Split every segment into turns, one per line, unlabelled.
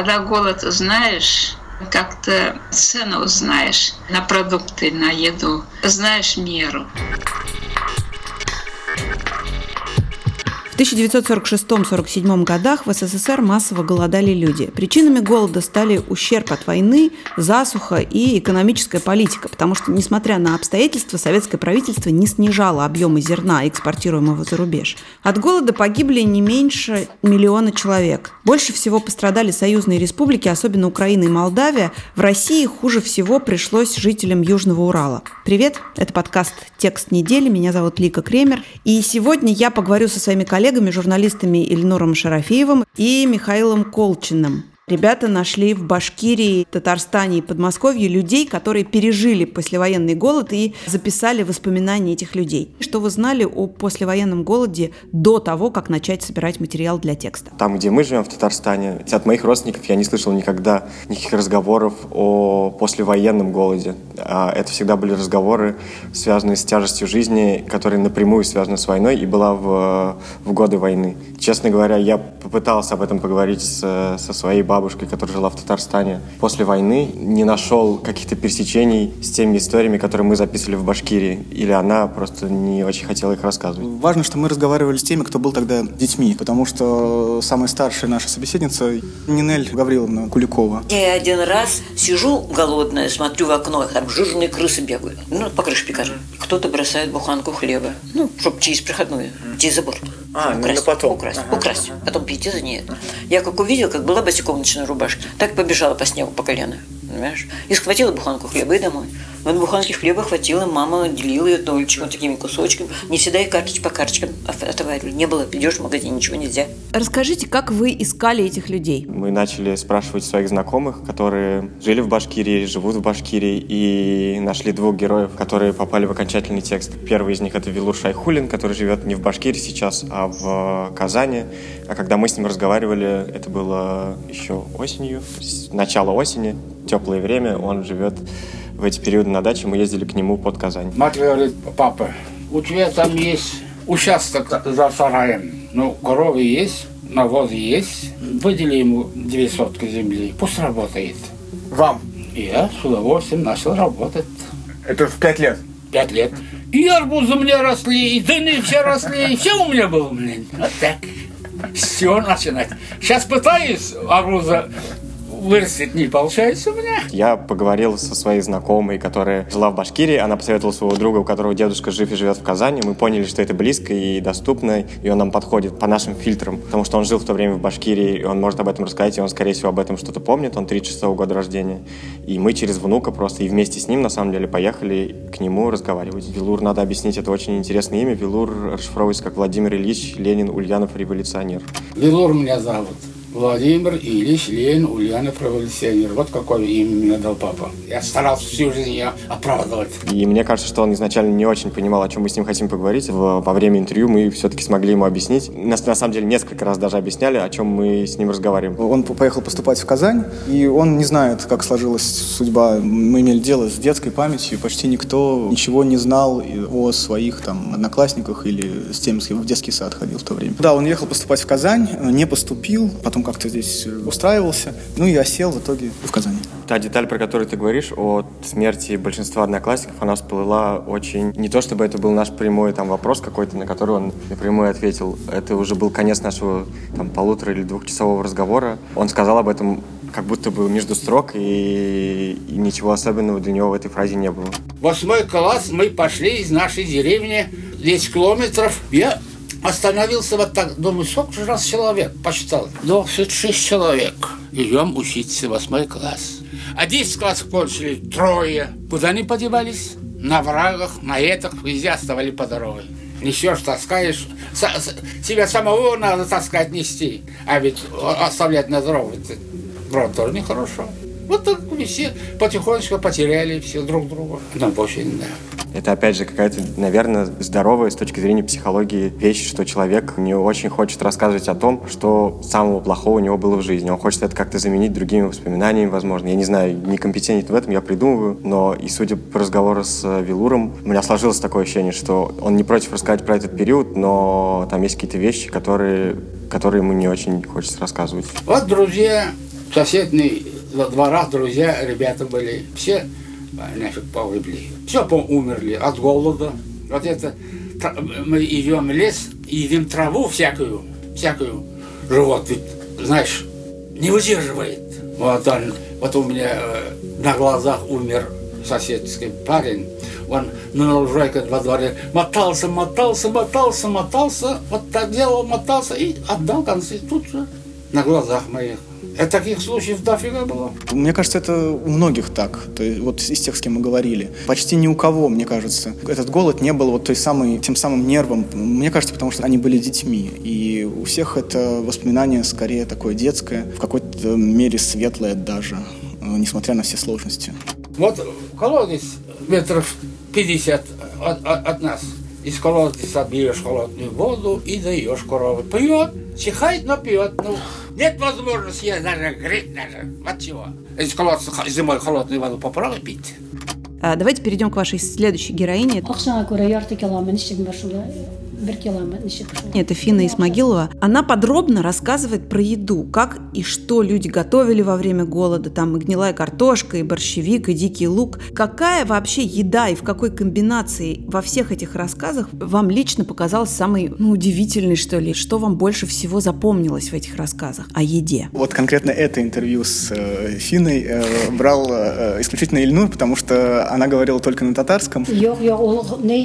Когда голод знаешь, как-то цену знаешь на продукты, на еду, знаешь меру.
1946-47 годах в СССР массово голодали люди. Причинами голода стали ущерб от войны, засуха и экономическая политика, потому что, несмотря на обстоятельства, советское правительство не снижало объемы зерна, экспортируемого за рубеж. От голода погибли не меньше миллиона человек. Больше всего пострадали союзные республики, особенно Украина и Молдавия. В России хуже всего пришлось жителям Южного Урала. Привет, это подкаст «Текст недели». Меня зовут Лика Кремер. И сегодня я поговорю со своими коллегами коллегами, журналистами Ильнуром Шарафеевым и Михаилом Колчиным. Ребята нашли в Башкирии, Татарстане и Подмосковье людей, которые пережили послевоенный голод и записали воспоминания этих людей. Что вы знали о послевоенном голоде до того, как начать собирать материал для текста?
Там, где мы живем, в Татарстане, от моих родственников я не слышал никогда никаких разговоров о послевоенном голоде. А это всегда были разговоры, связанные с тяжестью жизни, которые напрямую связаны с войной и была в, в годы войны. Честно говоря, я попытался об этом поговорить с, со своей бабушкой, которая жила в Татарстане после войны, не нашел каких-то пересечений с теми историями, которые мы записывали в Башкирии. Или она просто не очень хотела их рассказывать.
Важно, что мы разговаривали с теми, кто был тогда детьми, потому что самая старшая наша собеседница Нинель Гавриловна Куликова.
Я один раз сижу голодная, смотрю в окно, там жирные крысы бегают. Ну, по крыше пекарни. Кто-то бросает буханку хлеба. Ну, чтобы через проходную, через забор.
А, украсть, ну, потом.
Украсть, ага. украсть. Потом прийти за ней. Я как увидел, как была босиком ночной рубашке, так побежала по снегу по колено. Понимаешь? И схватила буханку хлеба и домой. Вот буханки хлеба хватило, мама делила ее дольчиком, такими кусочками. Не всегда и карточка по карточкам отоваривали. Не было, идешь в магазин, ничего нельзя.
Расскажите, как вы искали этих людей?
Мы начали спрашивать своих знакомых, которые жили в Башкирии, живут в Башкирии, и нашли двух героев, которые попали в окончательный текст. Первый из них это Вилур Шайхулин, который живет не в Башкирии сейчас, а в Казани. А когда мы с ним разговаривали, это было еще осенью, начало осени, теплое время, он живет в эти периоды на даче мы ездили к нему под Казань.
Мать говорит, папа, у тебя там есть участок за сараем, ну, коровы есть, навоз есть, выдели ему две сотки земли, пусть работает.
Вам?
Я с удовольствием начал работать.
Это в пять лет?
Пять лет. И арбузы у меня росли, и дыны все росли, и все у меня было, блин. Вот так. Все начинать. Сейчас пытаюсь арбуза вырастет не получается у меня.
Я поговорил со своей знакомой, которая жила в Башкирии. Она посоветовала своего друга, у которого дедушка жив и живет в Казани. Мы поняли, что это близко и доступно, и он нам подходит по нашим фильтрам. Потому что он жил в то время в Башкирии, и он может об этом рассказать, и он, скорее всего, об этом что-то помнит. Он 36 -го года рождения. И мы через внука просто и вместе с ним, на самом деле, поехали к нему разговаривать. Вилур, надо объяснить, это очень интересное имя. Вилур расшифровывается как Владимир Ильич Ленин Ульянов революционер.
Вилур меня зовут. Владимир Ильич Ленин Ульянов революционер. Вот какое имя мне дал папа. Я старался всю жизнь ее оправдывать.
И мне кажется, что он изначально не очень понимал, о чем мы с ним хотим поговорить. В, во время интервью мы все-таки смогли ему объяснить. Нас на самом деле несколько раз даже объясняли, о чем мы с ним разговариваем.
Он поехал поступать в Казань, и он не знает, как сложилась судьба. Мы имели дело с детской памятью, почти никто ничего не знал о своих там одноклассниках или с тем, с кем в детский сад ходил в то время. Да, он ехал поступать в Казань, не поступил, потом потом как-то здесь устраивался. Ну и осел в итоге в Казани.
Та деталь, про которую ты говоришь, о смерти большинства одноклассников, она всплыла очень... Не то, чтобы это был наш прямой там вопрос какой-то, на который он напрямую ответил. Это уже был конец нашего там полутора или двухчасового разговора. Он сказал об этом как будто бы между строк, и, и ничего особенного для него в этой фразе не было.
Восьмой класс мы пошли из нашей деревни 10 километров. Я Остановился вот так, думаю, сколько же раз человек, посчитал. 26 человек. Идем учиться восьмой класс. А 10 классов кончили трое. Куда они подевались? На врагах, на этих, везде оставали по дороге. Несешь, таскаешь. Себя самого надо таскать, нести. А ведь оставлять на дорогу, это, тоже нехорошо. Вот так мы все потихонечку потеряли все друг друга. Нам очень, да.
Это, опять же, какая-то, наверное, здоровая с точки зрения психологии вещь, что человек не очень хочет рассказывать о том, что самого плохого у него было в жизни. Он хочет это как-то заменить другими воспоминаниями, возможно. Я не знаю, некомпетентен в этом, я придумываю, но и судя по разговору с э, Вилуром, у меня сложилось такое ощущение, что он не против рассказать про этот период, но там есть какие-то вещи, которые, которые ему не очень хочется рассказывать.
Вот, друзья, соседние двора, друзья, ребята были. Все нафиг погибли. Все умерли от голода. Вот это мы идем в лес, едим траву всякую, всякую. Живот, ведь, знаешь, не выдерживает. Вот он, вот у меня э, на глазах умер соседский парень. Он на лужайке во дворе мотался, мотался, мотался, мотался. Вот так делал, мотался и отдал концы тут же, на глазах моих. Это таких случаев дофига было.
Мне кажется, это у многих так. То есть, вот из тех, с кем мы говорили. Почти ни у кого, мне кажется, этот голод не был вот той самой, тем самым нервом. Мне кажется, потому что они были детьми. И у всех это воспоминание скорее такое детское, в какой-то мере светлое даже, несмотря на все сложности.
Вот колодец метров 50 от, от, от нас. Из колодца берешь холодную воду и даешь коровы. Пьет, чихает, но пьет. Ну, нет возможности я даже греть даже. Вот чего. Из колодца зимой холодную воду попробуй пить.
А, давайте перейдем к вашей следующей героине. Это Фина Исмагилова. Она подробно рассказывает про еду, как и что люди готовили во время голода. Там и гнилая картошка, и борщевик, и дикий лук. Какая вообще еда и в какой комбинации во всех этих рассказах вам лично показалась самой ну, удивительной, что ли? Что вам больше всего запомнилось в этих рассказах о еде?
Вот конкретно это интервью с э, Финой э, брал э, исключительно Ильнур, потому что она говорила только на татарском.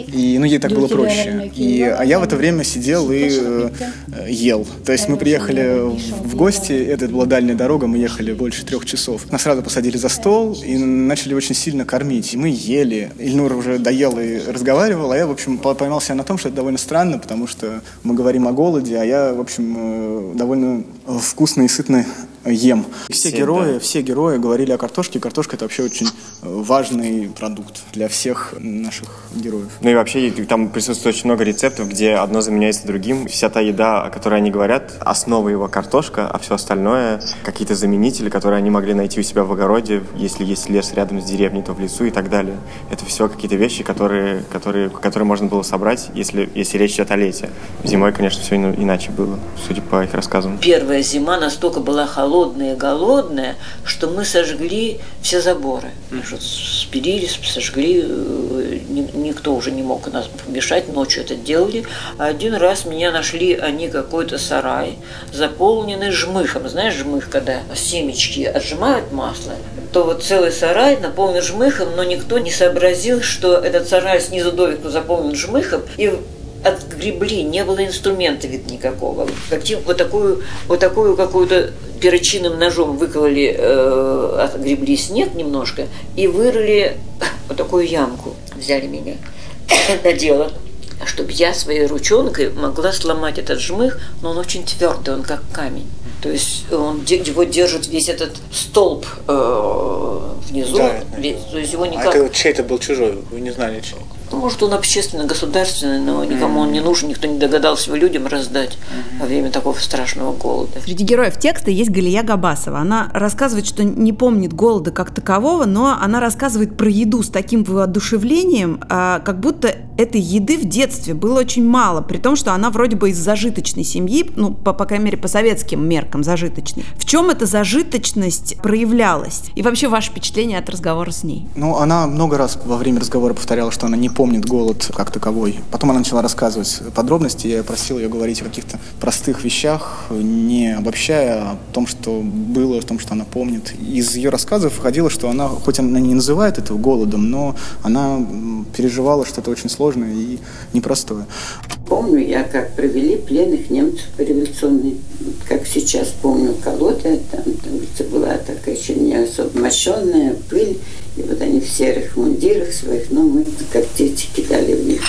И ну, ей так было проще. И я в это время сидел и э, ел. То есть мы приехали в гости, это была дальняя дорога, мы ехали больше трех часов. Нас сразу посадили за стол и начали очень сильно кормить. И мы ели. Ильнур уже доел и разговаривал, а я, в общем, поймал себя на том, что это довольно странно, потому что мы говорим о голоде, а я, в общем, э, довольно вкусно и сытно ем. Все, все герои, да. все герои говорили о картошке. Картошка это вообще очень важный продукт для всех наших героев.
Ну и вообще там присутствует очень много рецептов, где одно заменяется другим. Вся та еда, о которой они говорят, основа его картошка, а все остальное какие-то заменители, которые они могли найти у себя в огороде, если есть лес рядом с деревней, то в лесу и так далее. Это все какие-то вещи, которые, которые, которые можно было собрать, если, если речь идет о лете. Зимой, конечно, все иначе было, судя по их рассказам.
Первая зима настолько была холодная голодная, что мы сожгли все заборы. Что сожгли, э, никто уже не мог нас помешать, ночью это делали. А один раз меня нашли они какой-то сарай, заполненный жмыхом. Знаешь, жмых, когда семечки отжимают масло, то вот целый сарай наполнен жмыхом, но никто не сообразил, что этот сарай снизу доверху заполнен жмыхом, и отгребли, не было инструмента ведь никакого. Каким, вот такую, вот такую какую-то перочинным ножом выкололи, э, отгребли снег немножко и вырыли вот такую ямку. Взяли меня на дело чтобы я своей ручонкой могла сломать этот жмых, но он очень твердый, он как камень. То есть он его держит весь этот столб э, внизу. Да, весь, то есть его никак...
А это чей-то был чужой, вы не знали чей?
Может, он общественный, государственный, но никому он не нужен, никто не догадался его людям раздать во время такого страшного голода.
Среди героев текста есть Галия Габасова. Она рассказывает, что не помнит голода как такового, но она рассказывает про еду с таким воодушевлением, а, как будто этой еды в детстве было очень мало, при том, что она вроде бы из зажиточной семьи, ну, по, по крайней мере, по советским меркам зажиточной. В чем эта зажиточность проявлялась? И вообще ваше впечатление от разговора с ней?
Ну, она много раз во время разговора повторяла, что она не помнит голод как таковой. Потом она начала рассказывать подробности, я просил ее говорить о каких-то простых вещах, не обобщая о том, что было, о том, что она помнит. Из ее рассказов выходило, что она, хоть она не называет этого голодом, но она переживала что-то очень сложное сложное и непростое.
Помню я, как провели пленных немцев по революционной, как сейчас помню, колода, там, там была такая еще не особо мощенная, пыль, и вот они в серых мундирах своих, но мы, как дети, кидали в них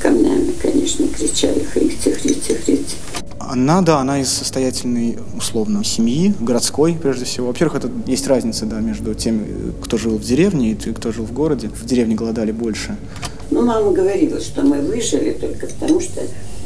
камнями, конечно, кричали «Христи, Христи, Христи».
Она, да, она из состоятельной, условно, семьи, городской, прежде всего. Во-первых, это есть разница, да, между теми, кто жил в деревне и кто жил в городе. В деревне голодали больше.
Ну, мама говорила, что мы выжили только потому, что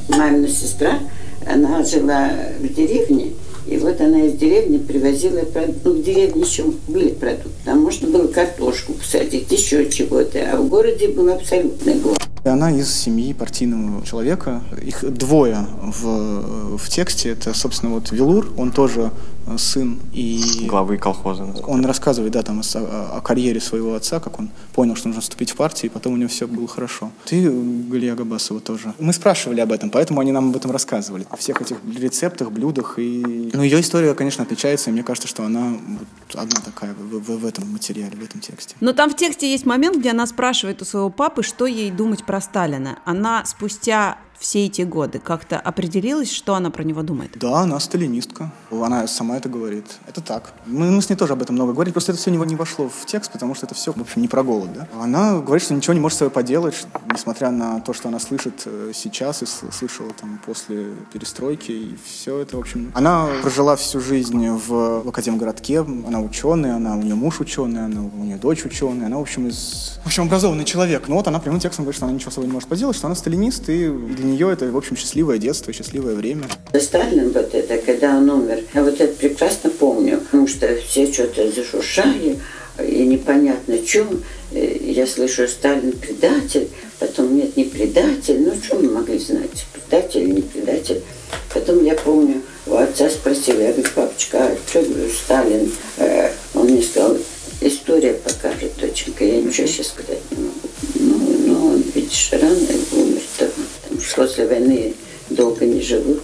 мамина сестра, она жила в деревне, и вот она из деревни привозила. Ну, в деревне еще были продукты. Там можно было картошку посадить, еще чего-то. А в городе был абсолютный голод.
Она из семьи партийного человека. Их двое в, в тексте. Это, собственно, вот Велур. Он тоже сын. И
Главы колхоза.
он рассказывает, да, там о, о карьере своего отца, как он понял, что нужно вступить в партию, и потом у него все было хорошо. Ты, Галия Габасова, тоже. Мы спрашивали об этом, поэтому они нам об этом рассказывали. О всех этих рецептах, блюдах. И... Ну, ее история, конечно, отличается, и мне кажется, что она вот одна такая в, в, в этом материале, в этом тексте.
Но там в тексте есть момент, где она спрашивает у своего папы, что ей думать про Сталина. Она спустя все эти годы как-то определилась, что она про него думает?
Да, она сталинистка. Она сама это говорит. Это так. Мы, мы с ней тоже об этом много говорили, просто это все не, не вошло в текст, потому что это все, в общем, не про голод. Да? Она говорит, что ничего не может с собой поделать, несмотря на то, что она слышит э, сейчас и слышала там после перестройки. И все это, в общем... Она прожила всю жизнь в, в Академгородке, она ученая, она, у нее муж ученый, она, у нее дочь ученая, она, в общем, из... В общем, образованный человек. Но вот она прямым текстом говорит, что она ничего с собой не может поделать, что она сталинист, и для нее это, в общем, счастливое детство, счастливое время.
Сталин вот это, когда он умер, я вот это прекрасно помню, потому что все что-то зашуршали, и непонятно, чем. Я слышу, Сталин предатель, потом нет, не предатель, ну, что мы могли знать, предатель или не предатель. Потом я помню, у отца спросил, я говорю, папочка, а что, говорю, Сталин? Он мне сказал, история покажет, доченька, я ничего сейчас сказать не могу. Ну, ну видишь, рано после войны долго не живут.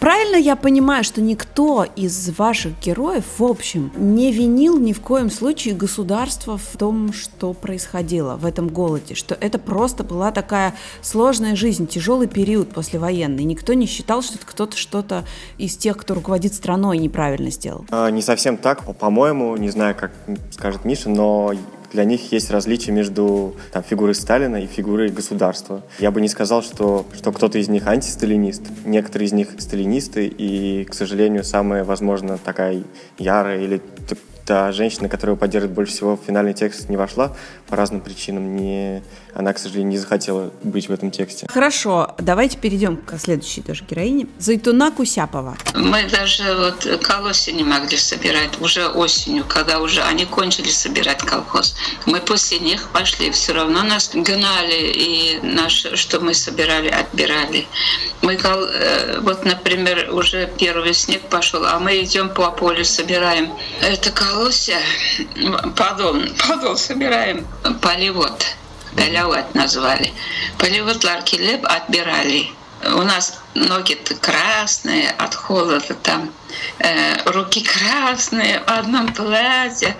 Правильно я понимаю, что никто из ваших героев, в общем, не винил ни в коем случае государство в том, что происходило в этом голоде, что это просто была такая сложная жизнь, тяжелый период послевоенный. Никто не считал, что кто-то что-то из тех, кто руководит страной, неправильно сделал.
А, не совсем так, по-моему, не знаю, как скажет Миша, но для них есть различие между там, фигурой Сталина и фигурой государства. Я бы не сказал, что, что кто-то из них антисталинист. Некоторые из них сталинисты, и, к сожалению, самая, возможно, такая ярая или та женщина, которая поддерживает больше всего финальный текст, не вошла по разным причинам. Не, она, к сожалению, не захотела быть в этом тексте.
Хорошо, давайте перейдем к следующей тоже героине. Зайтуна Кусяпова.
Мы даже вот колосы не могли собирать уже осенью, когда уже они кончили собирать колхоз. Мы после них пошли, все равно нас гнали, и наш, что мы собирали, отбирали. Мы, э, вот, например, уже первый снег пошел, а мы идем по полю, собираем. Это колосья, подол, подол собираем, поливод Галяват назвали. Поливот ларкилеп отбирали. У нас ноги-то красные от холода там, э, руки красные, в одном платье.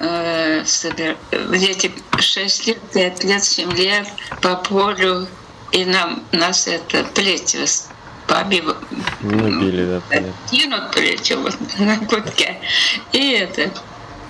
Э, собир... Дети 6 лет, 5 лет, 7 лет по полю. И нам, нас это плетью побив...
Ну, били, да,
понятно. Кинут плечо вот на кутке. И это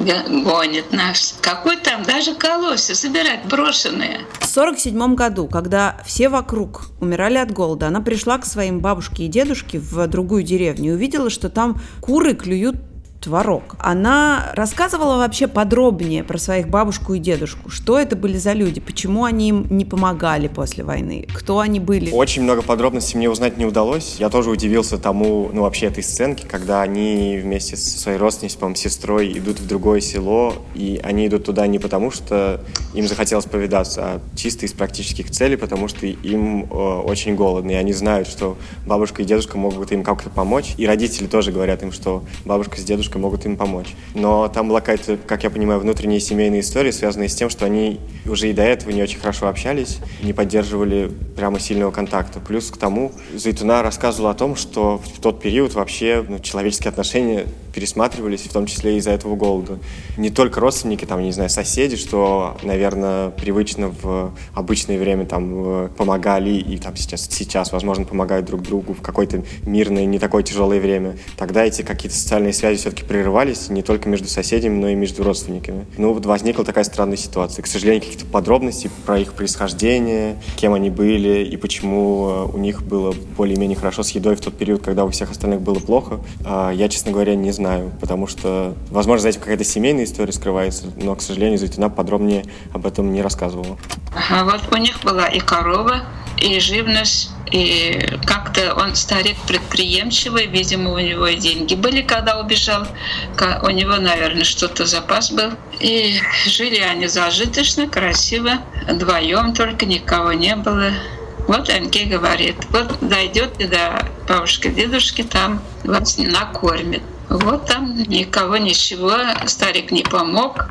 гонит нас. Какой там даже колосья собирать брошенные.
В 47 году, когда все вокруг умирали от голода, она пришла к своим бабушке и дедушке в другую деревню и увидела, что там куры клюют творог. Она рассказывала вообще подробнее про своих бабушку и дедушку. Что это были за люди? Почему они им не помогали после войны? Кто они были?
Очень много подробностей мне узнать не удалось. Я тоже удивился тому, ну вообще этой сценке, когда они вместе со своей родственницей, по-моему, сестрой идут в другое село, и они идут туда не потому, что им захотелось повидаться, а чисто из практических целей, потому что им э, очень голодно, и они знают, что бабушка и дедушка могут им как-то помочь, и родители тоже говорят им, что бабушка с дедушкой могут им помочь. Но там была какая-то, как я понимаю, внутренняя семейная история, связанная с тем, что они уже и до этого не очень хорошо общались, не поддерживали прямо сильного контакта. Плюс к тому, Зайтуна рассказывала о том, что в тот период вообще ну, человеческие отношения пересматривались, в том числе из-за этого голода. Не только родственники, там, не знаю, соседи, что, наверное, привычно в обычное время там помогали и там сейчас, сейчас, возможно, помогают друг другу в какое-то мирное, не такое тяжелое время. Тогда эти какие-то социальные связи все-таки прерывались не только между соседями, но и между родственниками. Ну, вот возникла такая странная ситуация. К сожалению, каких-то подробностей про их происхождение, кем они были и почему э, у них было более-менее хорошо с едой в тот период, когда у всех остальных было плохо, а, я, честно говоря, не знаю знаю, потому что, возможно, за этим какая-то семейная история скрывается, но, к сожалению, Зайтуна подробнее об этом не рассказывала.
А вот у них была и корова, и живность, и как-то он старик предприемчивый, видимо, у него и деньги были, когда убежал. У него, наверное, что-то запас был. И жили они зажиточно, красиво, вдвоем только, никого не было. Вот Анке говорит, вот дойдете до бабушки, дедушки, там вас накормит. Вот там никого ничего, старик не помог.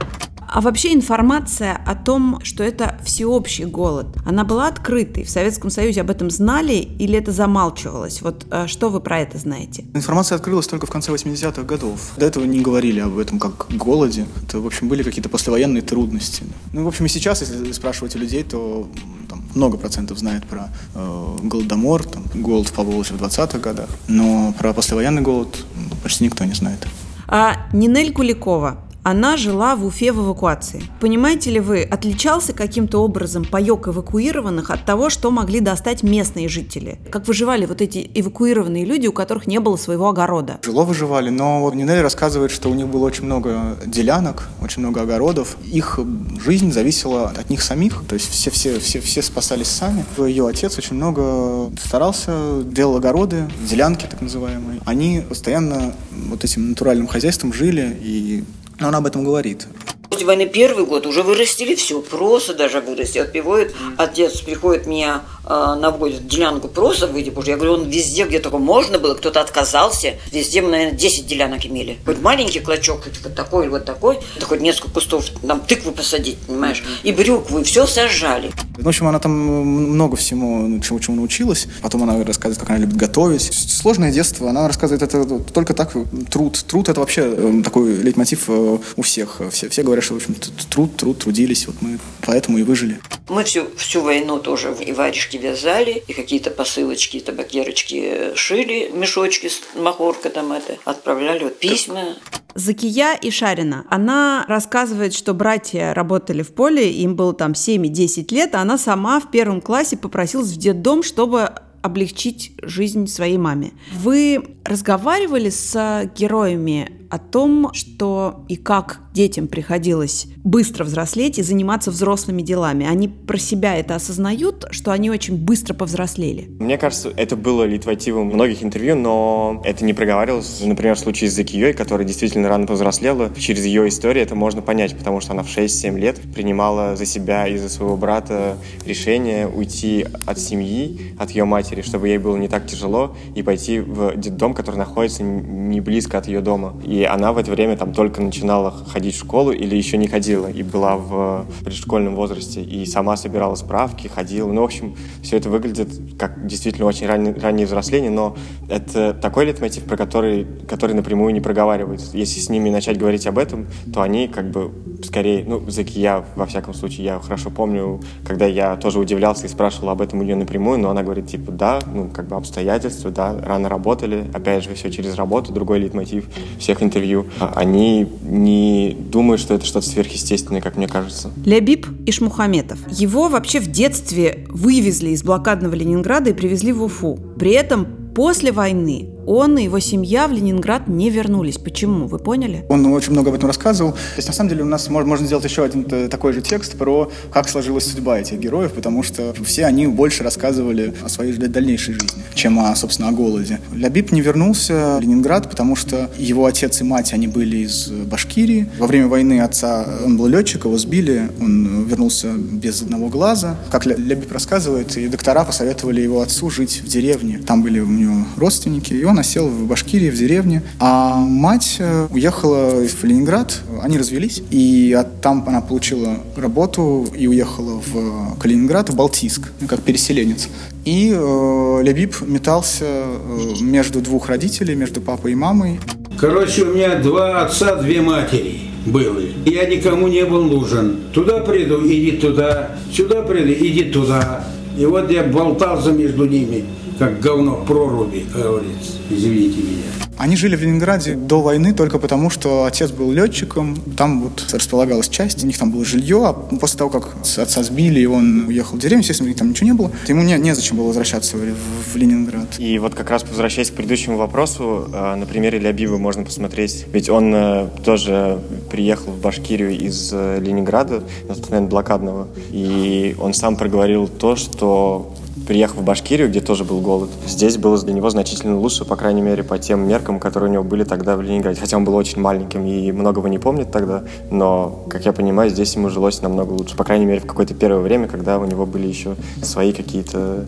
А вообще информация о том, что это всеобщий голод, она была открытой? В Советском Союзе об этом знали или это замалчивалось? Вот э, что вы про это знаете?
Информация открылась только в конце 80-х годов. До этого не говорили об этом как голоде. Это, в общем, были какие-то послевоенные трудности. Ну, в общем, и сейчас, если спрашивать у людей, то там, много процентов знает про э, голодомор, там, голод в Поволжье в 20-х годах, но про послевоенный голод почти никто не знает.
А Нинель Куликова, она жила в Уфе в эвакуации. Понимаете ли вы, отличался каким-то образом паек эвакуированных от того, что могли достать местные жители? Как выживали вот эти эвакуированные люди, у которых не было своего огорода?
Жило выживали, но вот Нинель рассказывает, что у них было очень много делянок, очень много огородов. Их жизнь зависела от них самих, то есть все, все, все, все спасались сами. Ее отец очень много старался, делал огороды, делянки так называемые. Они постоянно вот этим натуральным хозяйством жили и но она об этом говорит.
После войны первый год уже вырастили все, просто даже вырастили. Отпевают, отец приходит меня э, наводит делянку просто боже. Я говорю, он везде, где только можно было, кто-то отказался. Везде мы, наверное, 10 делянок имели. Хоть маленький клочок, хоть вот такой, вот такой, да хоть несколько кустов, там тыквы посадить, понимаешь, и брюквы, все сажали.
В общем, она там много всему, чему, чему научилась. Потом она рассказывает, как она любит готовить. Сложное детство, она рассказывает это только так, труд. Труд – это вообще э, такой лейтмотив э, у всех. Все, все говорят, что, в общем, труд, труд, трудились. Вот мы поэтому и выжили.
Мы всю, всю войну тоже и варежки вязали, и какие-то посылочки, табакерочки шили, мешочки махорка там это, отправляли вот письма.
Закия и Шарина. Она рассказывает, что братья работали в поле, им было там 7-10 лет, а она сама в первом классе попросилась в детдом, чтобы облегчить жизнь своей маме. Вы разговаривали с героями о том, что и как детям приходилось быстро взрослеть и заниматься взрослыми делами. Они про себя это осознают, что они очень быстро повзрослели.
Мне кажется, это было литвативом многих интервью, но это не проговаривалось. Например, в случае с Закией, которая действительно рано повзрослела, через ее историю это можно понять, потому что она в 6-7 лет принимала за себя и за своего брата решение уйти от семьи, от ее матери, чтобы ей было не так тяжело, и пойти в детдом, который находится не близко от ее дома. И она в это время там только начинала ходить в школу или еще не ходила и была в предшкольном возрасте и сама собирала справки, ходила. Ну, в общем, все это выглядит как действительно очень раннее, раннее взросление, но это такой лейтмотив, про который, который напрямую не проговаривается. Если с ними начать говорить об этом, то они как бы скорее, ну, Заки, я, во всяком случае, я хорошо помню, когда я тоже удивлялся и спрашивал об этом у нее напрямую, но она говорит, типа, да, ну, как бы обстоятельства, да, рано работали, опять же, все через работу, другой лейтмотив всех интервью. Они не думают, что это что-то сверхъестественное, как мне кажется.
Лябиб Ишмухаметов. Его вообще в детстве вывезли из блокадного Ленинграда и привезли в Уфу. При этом после войны он и его семья в Ленинград не вернулись. Почему? Вы поняли?
Он очень много об этом рассказывал. То есть, на самом деле, у нас можно сделать еще один такой же текст про как сложилась судьба этих героев, потому что все они больше рассказывали о своей дальнейшей жизни, чем, о, собственно, о голоде. Лябиб не вернулся в Ленинград, потому что его отец и мать, они были из Башкирии. Во время войны отца, он был летчик, его сбили, он вернулся без одного глаза. Как Лябиб рассказывает, и доктора посоветовали его отцу жить в деревне. Там были у него родственники, и он осел в Башкирии, в деревне. А мать э, уехала в Ленинград, они развелись, и там она получила работу и уехала в Калининград, в Балтийск, как переселенец. И э, Лябиб метался э, между двух родителей, между папой и мамой.
Короче, у меня два отца, две матери были. Я никому не был нужен. Туда приду, иди туда. Сюда приду, иди туда. И вот я болтался между ними как говно в проруби, говорится. Извините меня.
Они жили в Ленинграде до войны только потому, что отец был летчиком, там вот располагалась часть, у них там было жилье, а после того, как отца сбили, и он уехал в деревню, естественно, там ничего не было, ему не, незачем было возвращаться в, в Ленинград.
И вот как раз возвращаясь к предыдущему вопросу, э, на примере Лябива можно посмотреть, ведь он э, тоже приехал в Башкирию из э, Ленинграда, на тот момент блокадного, и он сам проговорил то, что приехав в Башкирию, где тоже был голод, здесь было для него значительно лучше, по крайней мере, по тем меркам, которые у него были тогда в Ленинграде. Хотя он был очень маленьким и многого не помнит тогда, но, как я понимаю, здесь ему жилось намного лучше. По крайней мере, в какое-то первое время, когда у него были еще свои какие-то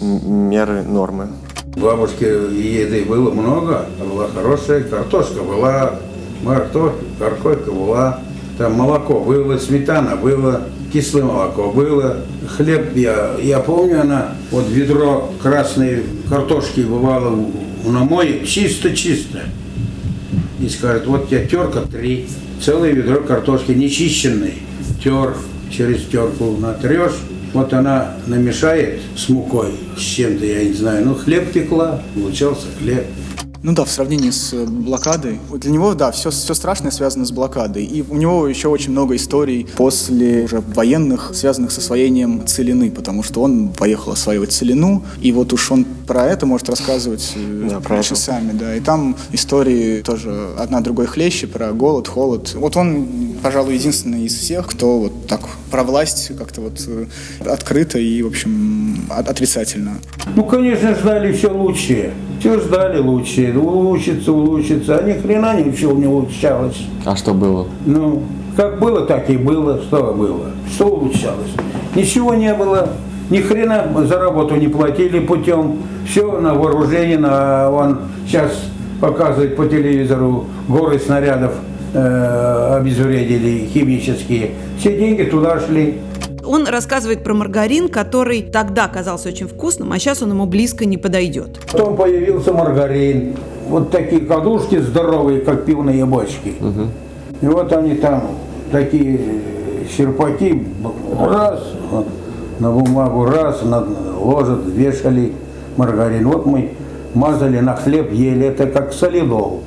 меры, нормы.
Бабушки еды было много, была хорошая картошка, была морковь, картошка была, там молоко было, сметана было, кислое молоко было, хлеб, я, я помню, она, вот ведро красной картошки бывало на мой чисто-чисто. И скажет, вот тебе терка три, целое ведро картошки нечищенной, тер, через терку натрешь, вот она намешает с мукой, с чем-то, я не знаю, ну хлеб пекла, получался хлеб.
Ну да, в сравнении с э, блокадой. Для него, да, все, все страшное связано с блокадой. И у него еще очень много историй после уже военных, связанных с освоением Целины, потому что он поехал осваивать Целину, и вот уж он про это может рассказывать э, да, про часами, это. да. И там истории тоже одна другой хлеще, про голод, холод. Вот он, пожалуй, единственный из всех, кто вот так про власть как-то вот э, открыто и, в общем, отрицательно.
Ну, конечно, ждали все лучшее. Все ждали лучшее улучшится, улучшится, а ни хрена ничего не улучшалось.
А что было?
Ну, как было, так и было. Что было? Что улучшалось? Ничего не было. Ни хрена за работу не платили путем. Все на вооружение, на он сейчас показывает по телевизору горы снарядов э, обезвредили химические. Все деньги туда шли.
Он рассказывает про маргарин, который тогда казался очень вкусным, а сейчас он ему близко не подойдет.
Потом появился маргарин. Вот такие кадушки здоровые, как пивные бочки. Угу. И вот они там, такие серпаки, раз, на бумагу раз, на, ложат, вешали маргарин. Вот мы мазали на хлеб, ели, это как солидол.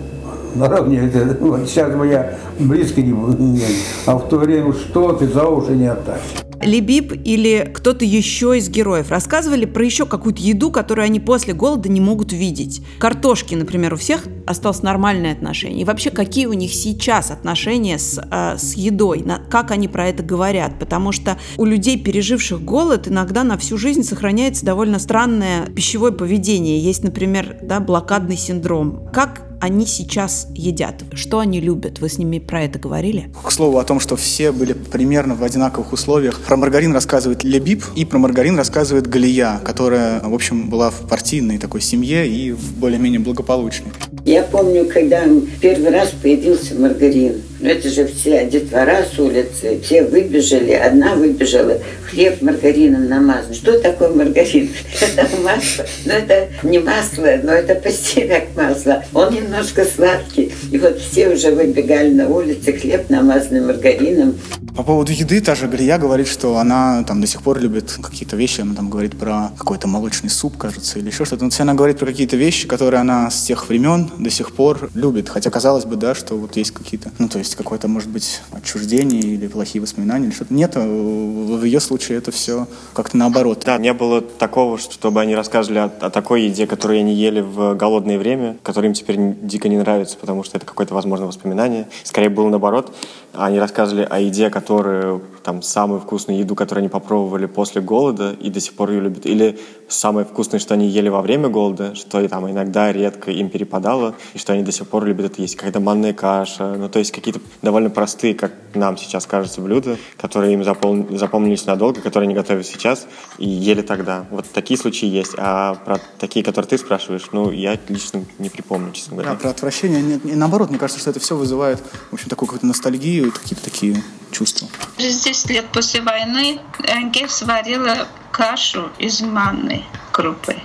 Наравне, это, вот сейчас бы я близко не, не а в то время что ты за уши не оттащишь.
Либиб или кто-то еще из героев рассказывали про еще какую-то еду, которую они после голода не могут видеть. Картошки, например, у всех осталось нормальное отношение. И вообще, какие у них сейчас отношения с, э, с едой, на, как они про это говорят. Потому что у людей, переживших голод, иногда на всю жизнь сохраняется довольно странное пищевое поведение. Есть, например, да, блокадный синдром. Как они сейчас едят? Что они любят? Вы с ними про это говорили?
К слову о том, что все были примерно в одинаковых условиях. Про маргарин рассказывает Лебиб, и про маргарин рассказывает Галия, которая, в общем, была в партийной такой семье и более-менее благополучной.
Я помню, когда первый раз появился маргарин, ну, это же все детвора с улицы, все выбежали, одна выбежала, хлеб маргарином намазан. Что такое маргарин? Это масло. Но ну, это не масло, но это почти как масло. Он немножко сладкий. И вот все уже выбегали на улице, хлеб намазанный маргарином.
По поводу еды, та же Галия говорит, что она там до сих пор любит какие-то вещи, она там говорит про какой-то молочный суп, кажется, или еще что-то. Но она говорит про какие-то вещи, которые она с тех времен до сих пор любит. Хотя казалось бы, да, что вот есть какие-то, ну то есть какое-то, может быть, отчуждение или плохие воспоминания или что-то. Нет, в ее случае это все как-то наоборот.
Да, не было такого, чтобы они рассказывали о, о такой еде, которую они ели в голодное время, которая им теперь дико не нравится, потому что это какое-то, возможно, воспоминание. Скорее было наоборот. Они рассказывали о еде, которую, там, самую вкусную еду, которую они попробовали после голода и до сих пор ее любят. Или самое вкусное, что они ели во время голода, что там иногда редко им перепадало, и что они до сих пор любят это есть. Какая-то манная каша, ну, то есть какие-то довольно простые, как нам сейчас кажется, блюда, которые им запом... запомнились надолго, которые они готовят сейчас и ели тогда. Вот такие случаи есть. А про такие, которые ты спрашиваешь, ну, я лично не припомню, честно говоря.
А про отвращение, нет, наоборот, мне кажется, что это все вызывает, в общем, такую какую-то ностальгию, какие-то такие чувства.
Через 10 лет после войны Энге сварила кашу из манной крупы.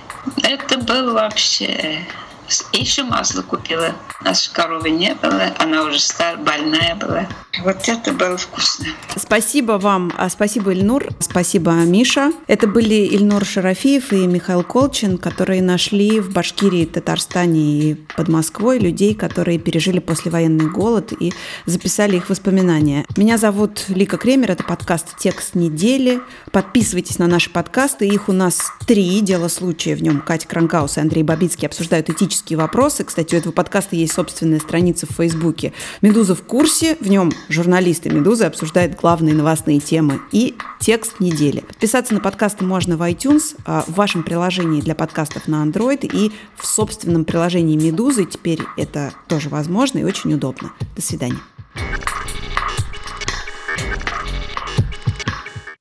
Это был вообще еще масло купила. Нашей коровы не было, она уже старая, больная была. Вот это было вкусно.
Спасибо вам, а, спасибо Ильнур, спасибо Миша. Это были Ильнур Шарафиев и Михаил Колчин, которые нашли в Башкирии, Татарстане и под Москвой людей, которые пережили послевоенный голод и записали их воспоминания. Меня зовут Лика Кремер, это подкаст «Текст недели». Подписывайтесь на наши подкасты, их у нас три. Дело случая в нем Катя Кранкаус и Андрей Бабицкий обсуждают этические политические вопросы. Кстати, у этого подкаста есть собственная страница в Фейсбуке. «Медуза в курсе». В нем журналисты «Медузы» обсуждают главные новостные темы. И текст недели. Подписаться на подкасты можно в iTunes, а, в вашем приложении для подкастов на Android и в собственном приложении «Медузы». Теперь это тоже возможно и очень удобно. До свидания.